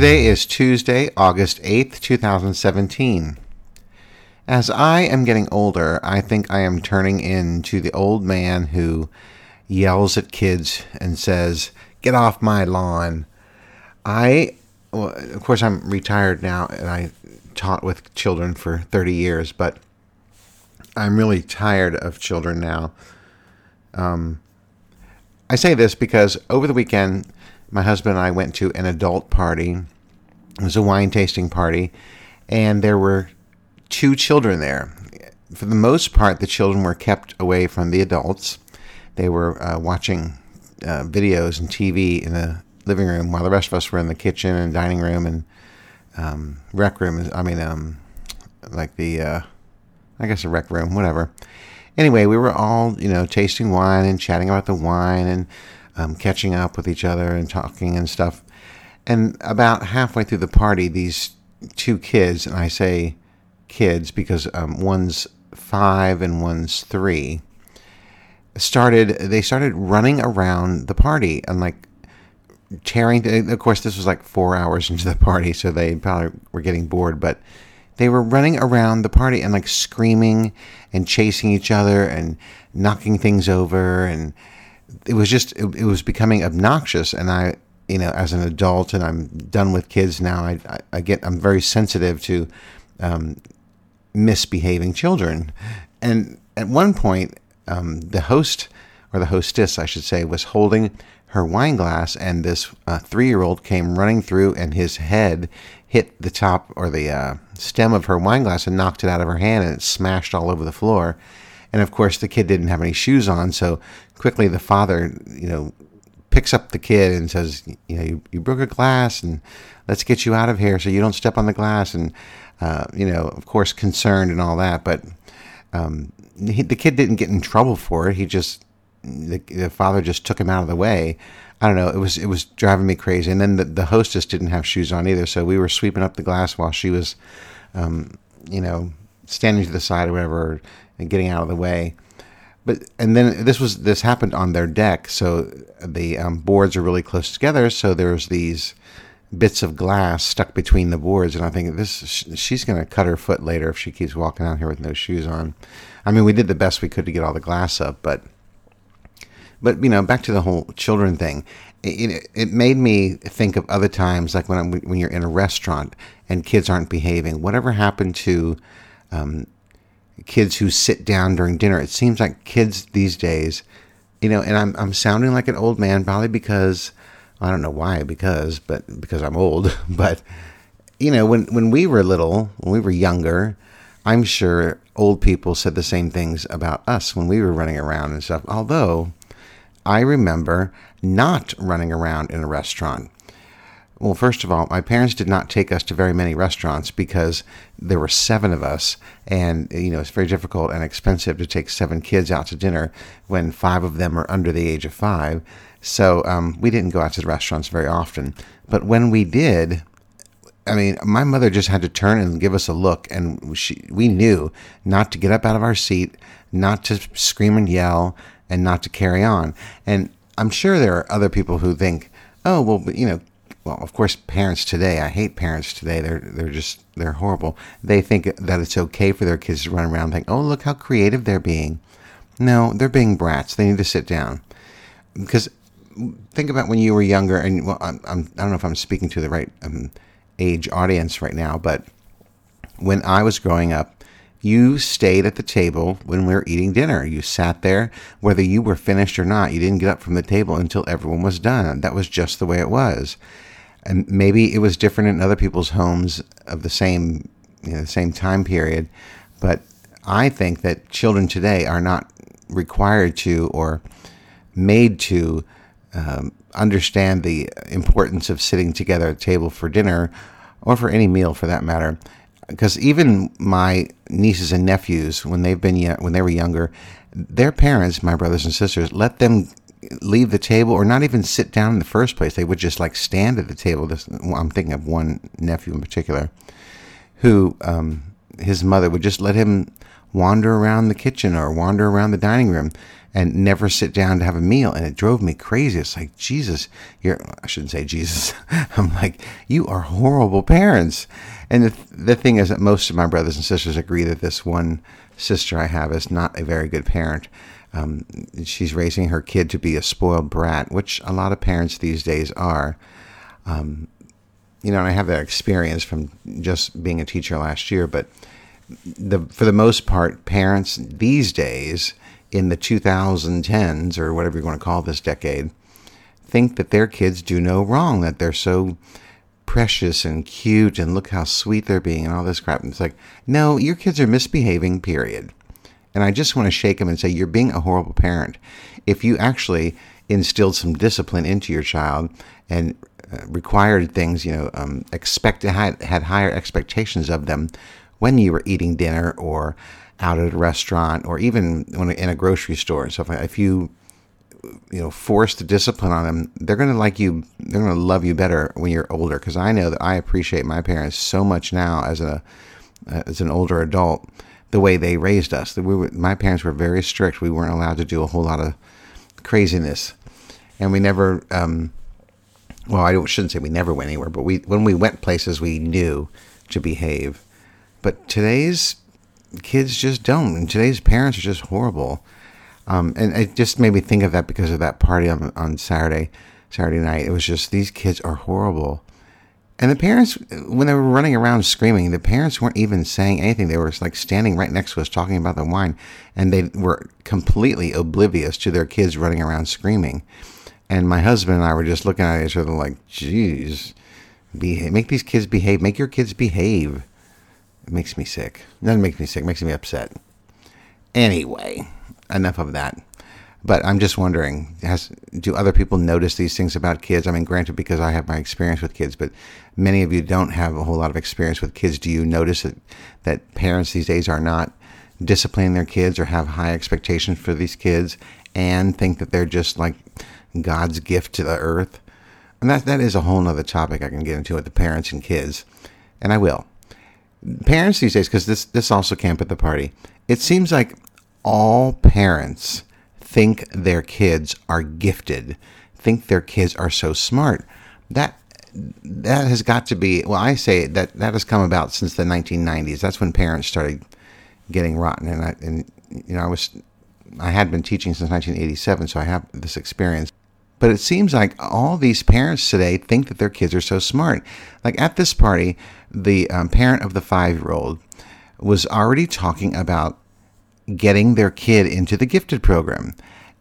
Today is Tuesday, August 8th, 2017. As I am getting older, I think I am turning into the old man who yells at kids and says, Get off my lawn. I, well, of course, I'm retired now and I taught with children for 30 years, but I'm really tired of children now. Um, I say this because over the weekend, my husband and I went to an adult party. It was a wine tasting party, and there were two children there. For the most part, the children were kept away from the adults. They were uh, watching uh, videos and TV in the living room while the rest of us were in the kitchen and dining room and um, rec room. I mean, um, like the, uh, I guess a rec room, whatever. Anyway, we were all, you know, tasting wine and chatting about the wine and um, catching up with each other and talking and stuff. And about halfway through the party, these two kids, and I say kids because um, one's five and one's three, started they started running around the party and like tearing. Of course, this was like four hours into the party, so they probably were getting bored, but they were running around the party and like screaming and chasing each other and knocking things over and it was just it, it, was becoming obnoxious. And i you know as an adult and i'm done with kids now i, I, I get i'm very sensitive to um, misbehaving children. And at one point um, the host or the hostess i should say was holding her wine glass and this uh, three-year-old came running through and his head hit the top or the uh, stem of her wine glass and knocked it out of her hand and it smashed all over the floor. And of course the kid didn't have any shoes on. So quickly the father, you know, picks up the kid and says, you know, you, you broke a glass and let's get you out of here so you don't step on the glass. And, uh, you know, of course, concerned and all that. But um, he, the kid didn't get in trouble for it. He just, the, the father just took him out of the way. I don't know. It was it was driving me crazy. And then the, the hostess didn't have shoes on either, so we were sweeping up the glass while she was, um, you know, standing to the side or whatever and getting out of the way but and then this was this happened on their deck, so the um, boards are really close together. So there's these bits of glass stuck between the boards, and I think this she's going to cut her foot later if she keeps walking out here with no shoes on. I mean, we did the best we could to get all the glass up, but but you know, back to the whole children thing. It, it made me think of other times, like when I'm, when you're in a restaurant and kids aren't behaving. Whatever happened to um, kids who sit down during dinner. It seems like kids these days, you know, and I'm I'm sounding like an old man probably because I don't know why because but because I'm old, but you know, when when we were little, when we were younger, I'm sure old people said the same things about us when we were running around and stuff. Although I remember not running around in a restaurant. Well, first of all, my parents did not take us to very many restaurants because there were seven of us, and you know it's very difficult and expensive to take seven kids out to dinner when five of them are under the age of five. So um, we didn't go out to the restaurants very often. But when we did, I mean, my mother just had to turn and give us a look, and she, we knew not to get up out of our seat, not to scream and yell, and not to carry on. And I'm sure there are other people who think, oh, well, you know, well, of course, parents today. I hate parents today. They're they're just they're horrible. They think that it's okay for their kids to run around and think, "Oh, look how creative they're being." No, they're being brats. They need to sit down. Because think about when you were younger, and well, I'm, I'm I don't know if I'm speaking to the right um, age audience right now, but when I was growing up, you stayed at the table when we were eating dinner. You sat there, whether you were finished or not. You didn't get up from the table until everyone was done. That was just the way it was and maybe it was different in other people's homes of the same you know, the same time period, but I think that children today are not required to or made to um, understand the importance of sitting together at table for dinner or for any meal for that matter. Because even my nieces and nephews, when they've been when they were younger, their parents, my brothers and sisters, let them leave the table or not even sit down in the first place. They would just like stand at the table. This, I'm thinking of one nephew in particular who um, his mother would just let him wander around the kitchen or wander around the dining room and never sit down to have a meal. And it drove me crazy. It's like, Jesus, you're, I shouldn't say Jesus. I'm like, you are horrible parents. And the, the thing is that most of my brothers and sisters agree that this one sister I have is not a very good parent. Um, she's raising her kid to be a spoiled brat, which a lot of parents these days are. Um, you know, and I have that experience from just being a teacher last year, but the for the most part, parents these days in the 2010s or whatever you want to call this decade think that their kids do no wrong, that they're so precious and cute and look how sweet they're being and all this crap. And it's like, no, your kids are misbehaving, period. And I just want to shake them and say, you're being a horrible parent. If you actually instilled some discipline into your child and uh, required things, you know, um, expect had, had higher expectations of them when you were eating dinner or out at a restaurant or even when in a grocery store. So if, if you you know force the discipline on them, they're going to like you. They're going to love you better when you're older. Because I know that I appreciate my parents so much now as a as an older adult. The way they raised us. We were, my parents were very strict. We weren't allowed to do a whole lot of craziness, and we never. Um, well, I shouldn't say we never went anywhere, but we when we went places, we knew to behave. But today's kids just don't, and today's parents are just horrible. Um, and it just made me think of that because of that party on on Saturday, Saturday night. It was just these kids are horrible, and the parents when they were running around screaming, the parents weren't even saying anything. They were like standing right next to us talking about the wine, and they were completely oblivious to their kids running around screaming. And my husband and I were just looking at each other like, "Geez, behave, make these kids behave. Make your kids behave." It makes me sick. Doesn't me sick. It makes me upset. Anyway, enough of that. But I'm just wondering, has do other people notice these things about kids? I mean, granted, because I have my experience with kids, but many of you don't have a whole lot of experience with kids. Do you notice that, that parents these days are not disciplining their kids or have high expectations for these kids and think that they're just like God's gift to the earth? And that that is a whole other topic I can get into with the parents and kids, and I will parents these days, because this this also came at the party. It seems like all parents think their kids are gifted, think their kids are so smart. That that has got to be well. I say that that has come about since the 1990s. That's when parents started getting rotten, and I and you know I was I had been teaching since 1987, so I have this experience. But it seems like all these parents today think that their kids are so smart. Like at this party, the um, parent of the five year old was already talking about getting their kid into the gifted program.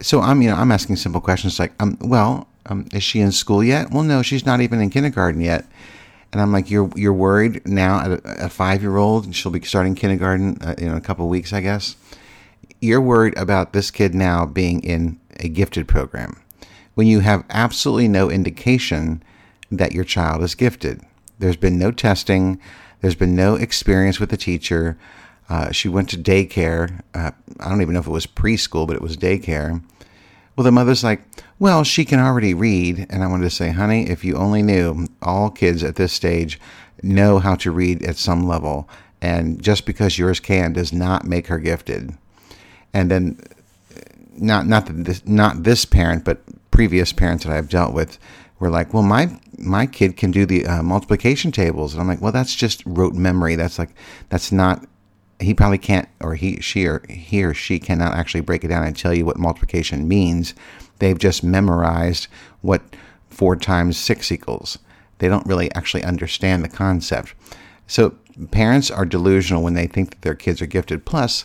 So I'm, you know, I'm asking simple questions like, um, well, um, is she in school yet? Well, no, she's not even in kindergarten yet. And I'm like, you're you're worried now at a, a five year old, and she'll be starting kindergarten uh, in a couple weeks, I guess. You're worried about this kid now being in a gifted program when you have absolutely no indication that your child is gifted. There's been no testing, there's been no experience with the teacher. Uh, she went to daycare. Uh, I don't even know if it was preschool, but it was daycare. Well, the mother's like, well, she can already read. And I wanted to say, honey, if you only knew, all kids at this stage know how to read at some level. And just because yours can does not make her gifted. And then, not not this, not this parent, but previous parents that I've dealt with were like, well, my my kid can do the uh, multiplication tables, and I'm like, well, that's just rote memory. That's like that's not. He probably can't, or he she or he or she cannot actually break it down and tell you what multiplication means. They've just memorized what four times six equals. They don't really actually understand the concept. So parents are delusional when they think that their kids are gifted. Plus,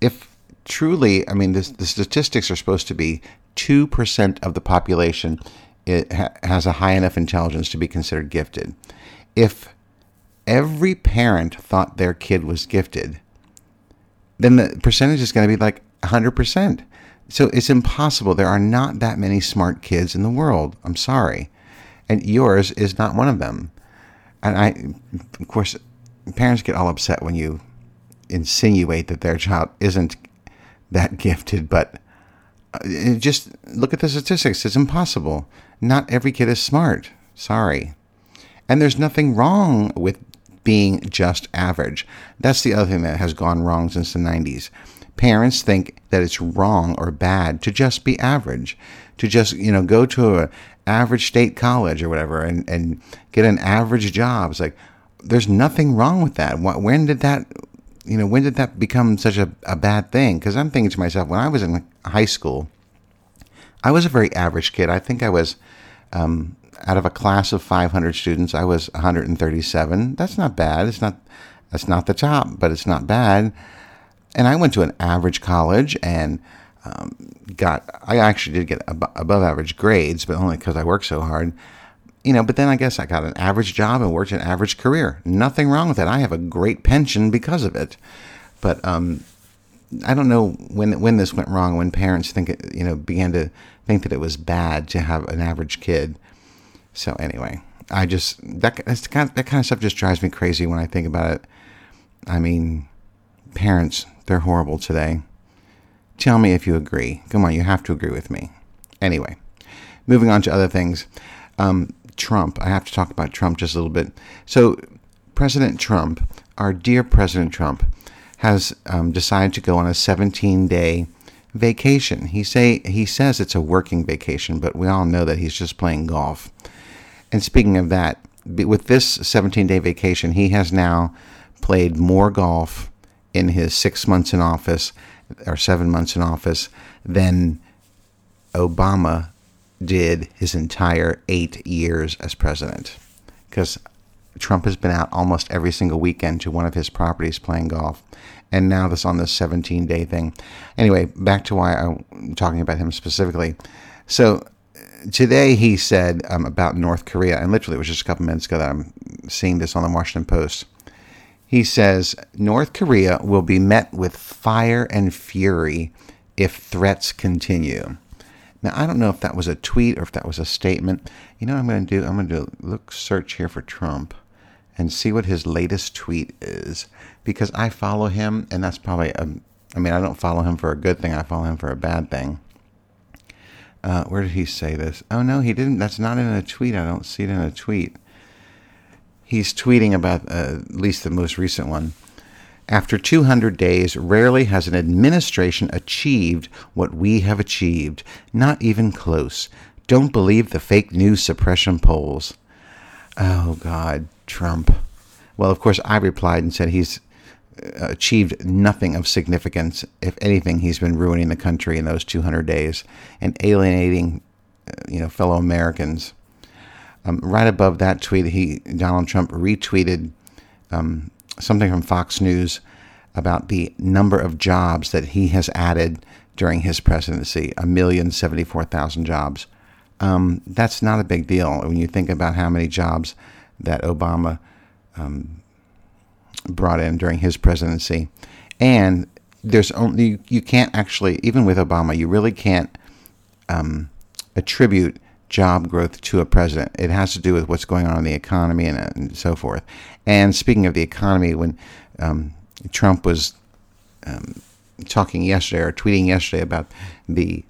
if truly, I mean, this, the statistics are supposed to be 2% of the population ha- has a high enough intelligence to be considered gifted. If every parent thought their kid was gifted, then the percentage is going to be like 100%. So it's impossible. There are not that many smart kids in the world. I'm sorry. And yours is not one of them. And I, of course, parents get all upset when you insinuate that their child isn't that gifted, but uh, just look at the statistics. It's impossible. Not every kid is smart. Sorry. And there's nothing wrong with being just average. That's the other thing that has gone wrong since the 90s. Parents think that it's wrong or bad to just be average, to just, you know, go to a average state college or whatever and, and get an average job. It's like, there's nothing wrong with that. When did that, you know, when did that become such a, a bad thing? Because I'm thinking to myself, when I was in high school, I was a very average kid. I think I was, um, out of a class of 500 students, I was 137. That's not bad. It's not, that's not the top, but it's not bad. And I went to an average college and um, got, I actually did get ab- above average grades, but only because I worked so hard. You know, but then I guess I got an average job and worked an average career. Nothing wrong with it. I have a great pension because of it. But um, I don't know when when this went wrong. When parents think it, you know began to think that it was bad to have an average kid. So anyway, I just that kind of, that kind of stuff just drives me crazy when I think about it. I mean, parents they're horrible today. Tell me if you agree. Come on, you have to agree with me. Anyway, moving on to other things. Um, Trump. I have to talk about Trump just a little bit. So, President Trump, our dear President Trump, has um, decided to go on a 17 day vacation. He say he says it's a working vacation, but we all know that he's just playing golf. And speaking of that, with this 17 day vacation, he has now played more golf in his six months in office or seven months in office than Obama did his entire eight years as president. Because Trump has been out almost every single weekend to one of his properties playing golf. And now this on this 17 day thing. Anyway, back to why I'm talking about him specifically. So today he said um, about North Korea, and literally it was just a couple minutes ago that I'm seeing this on the Washington Post. He says North Korea will be met with fire and fury if threats continue. Now I don't know if that was a tweet or if that was a statement. You know what I'm going to do? I'm going to look search here for Trump and see what his latest tweet is because I follow him and that's probably a, I mean I don't follow him for a good thing. I follow him for a bad thing. Uh, where did he say this? Oh no, he didn't. That's not in a tweet. I don't see it in a tweet he's tweeting about uh, at least the most recent one. After 200 days, rarely has an administration achieved what we have achieved. Not even close. Don't believe the fake news suppression polls. Oh, God, Trump. Well, of course, I replied and said he's achieved nothing of significance. If anything, he's been ruining the country in those 200 days and alienating, uh, you know, fellow Americans. Um, right above that tweet, he Donald Trump retweeted um, something from Fox News about the number of jobs that he has added during his presidency a million seventy four thousand jobs. Um, that's not a big deal when you think about how many jobs that Obama um, brought in during his presidency. And there's only, you can't actually, even with Obama, you really can't um, attribute job growth to a president. It has to do with what's going on in the economy and, and so forth. And speaking of the economy, when um, Trump was um, talking yesterday or tweeting yesterday about the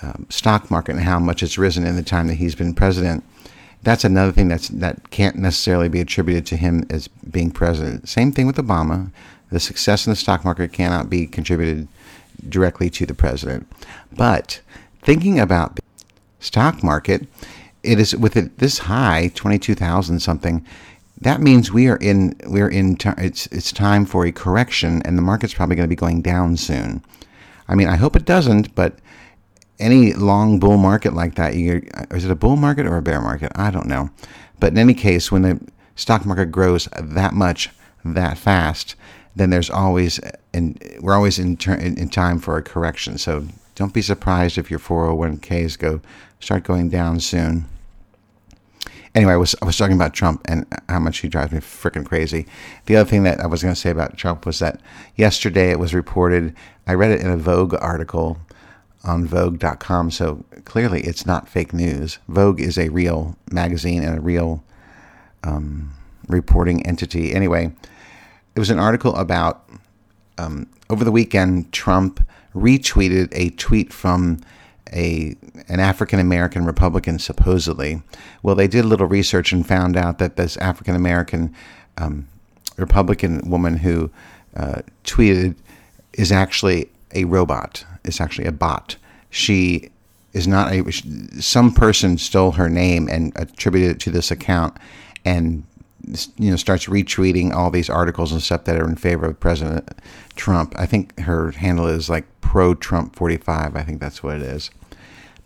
um, stock market and how much it's risen in the time that he's been president, that's another thing that's that can't necessarily be attributed to him as being president. Same thing with Obama. The success in the stock market cannot be contributed directly to the president. But thinking about the stock market, it is with it this high, twenty two thousand something. That means we are in we're in it's it's time for a correction, and the market's probably going to be going down soon. I mean, I hope it doesn't, but any long bull market like that, you uh, is it a bull market or a bear market? I don't know. But in any case, when the stock market grows that much that fast, then there's always uh, and we're always in, in time for a correction. So don't be surprised if your 401ks go start going down soon. Anyway, I was I was talking about Trump and uh, how much he drives me freaking crazy. The other thing that I was going to say about Trump was that yesterday it was reported. I read it in a Vogue article on Vogue.com, so clearly it's not fake news. Vogue is a real magazine and a real um, reporting entity. Anyway, it was an article about um, over the weekend Trump retweeted a tweet from a an African American Republican supposedly. Well, they did a little research and found out that this African American um, Republican woman who uh, tweeted is actually a robot. It's actually a bot. She is not a. Some person stole her name and attributed it to this account, and you know starts retweeting all these articles and stuff that are in favor of President Trump. I think her handle is like pro Trump forty five. I think that's what it is.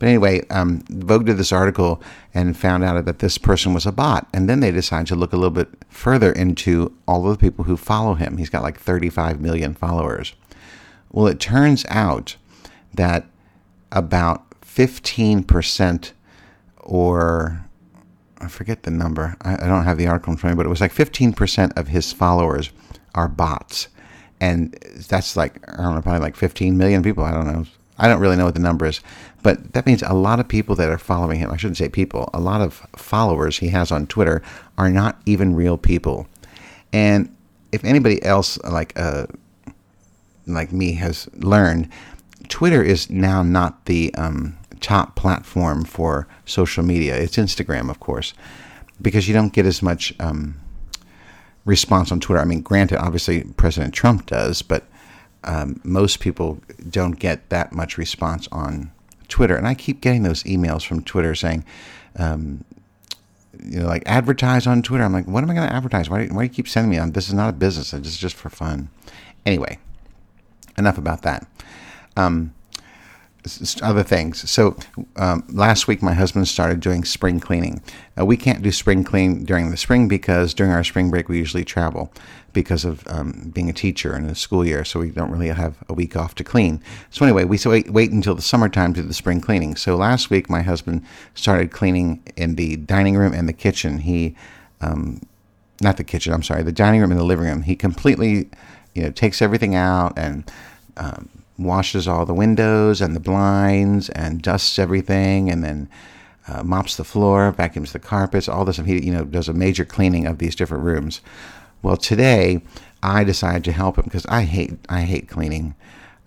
But anyway, um, Vogue did this article and found out that this person was a bot. And then they decided to look a little bit further into all of the people who follow him. He's got like 35 million followers. Well, it turns out that about 15% or I forget the number. I, I don't have the article in front of me, but it was like 15% of his followers are bots. And that's like, I don't know, probably like 15 million people. I don't know. I don't really know what the number is, but that means a lot of people that are following him, I shouldn't say people, a lot of followers he has on Twitter are not even real people. And if anybody else like uh, like me has learned, Twitter is now not the um, top platform for social media. It's Instagram, of course, because you don't get as much um, response on Twitter. I mean, granted, obviously President Trump does, but um, most people don't get that much response on Twitter. And I keep getting those emails from Twitter saying, um, you know, like advertise on Twitter. I'm like, what am I going to advertise? Why, why do you keep sending me on? This is not a business. This is just for fun. Anyway, enough about that. Um, other things. So um, last week, my husband started doing spring cleaning. Uh, we can't do spring clean during the spring because during our spring break we usually travel because of um, being a teacher in the school year. So we don't really have a week off to clean. So anyway, we wait, wait until the summertime to do the spring cleaning. So last week, my husband started cleaning in the dining room and the kitchen. He, um, not the kitchen. I'm sorry, the dining room and the living room. He completely, you know, takes everything out and um, washes all the windows and the blinds and dusts everything and then uh, mops the floor, vacuums the carpets, all this. He, you know, does a major cleaning of these different rooms. Well, today I decided to help him because I hate I hate cleaning,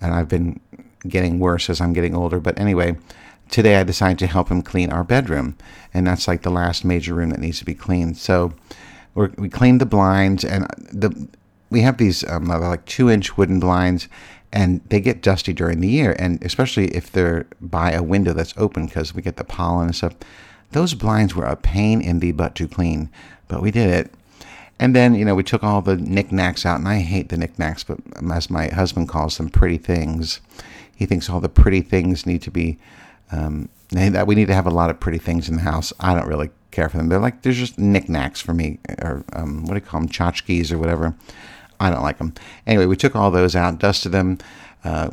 and I've been getting worse as I'm getting older. But anyway, today I decided to help him clean our bedroom, and that's like the last major room that needs to be cleaned. So we cleaned the blinds, and the we have these um, like two inch wooden blinds, and they get dusty during the year, and especially if they're by a window that's open because we get the pollen and stuff. Those blinds were a pain in the butt to clean, but we did it. And then, you know, we took all the knickknacks out, and I hate the knickknacks, but as my husband calls them, pretty things. He thinks all the pretty things need to be, um, that we need to have a lot of pretty things in the house. I don't really care for them. They're like, they're just knickknacks for me, or um, what do you call them, tchotchkes or whatever. I don't like them. Anyway, we took all those out, dusted them, uh,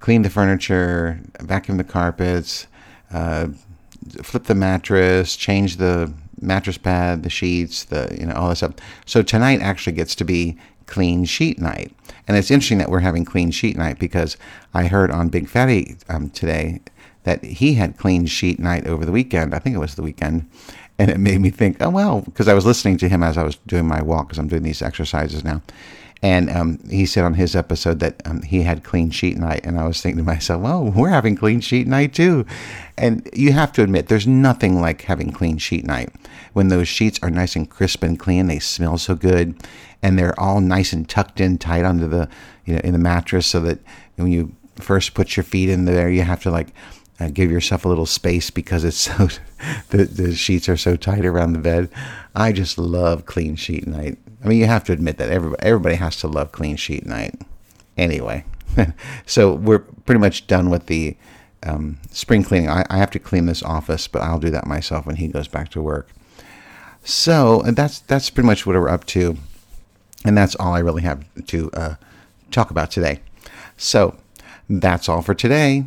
cleaned the furniture, vacuumed the carpets, uh, flipped the mattress, changed the mattress pad, the sheets, the you know all this stuff. So tonight actually gets to be clean sheet night, and it's interesting that we're having clean sheet night because I heard on Big Fatty um, today that he had clean sheet night over the weekend. I think it was the weekend, and it made me think, oh well, because I was listening to him as I was doing my walk because I'm doing these exercises now. And um, he said on his episode that um, he had clean sheet night, and I was thinking to myself, well, we're having clean sheet night too. And you have to admit, there's nothing like having clean sheet night. When those sheets are nice and crisp and clean, they smell so good, and they're all nice and tucked in tight under the, you know, in the mattress, so that when you first put your feet in there, you have to like uh, give yourself a little space because it's so the, the sheets are so tight around the bed. I just love clean sheet night. I mean, you have to admit that everybody everybody has to love clean sheet night. Anyway, so we're pretty much done with the um, spring cleaning. I, I have to clean this office, but I'll do that myself when he goes back to work. So that's that's pretty much what we're up to, and that's all I really have to uh, talk about today. So that's all for today.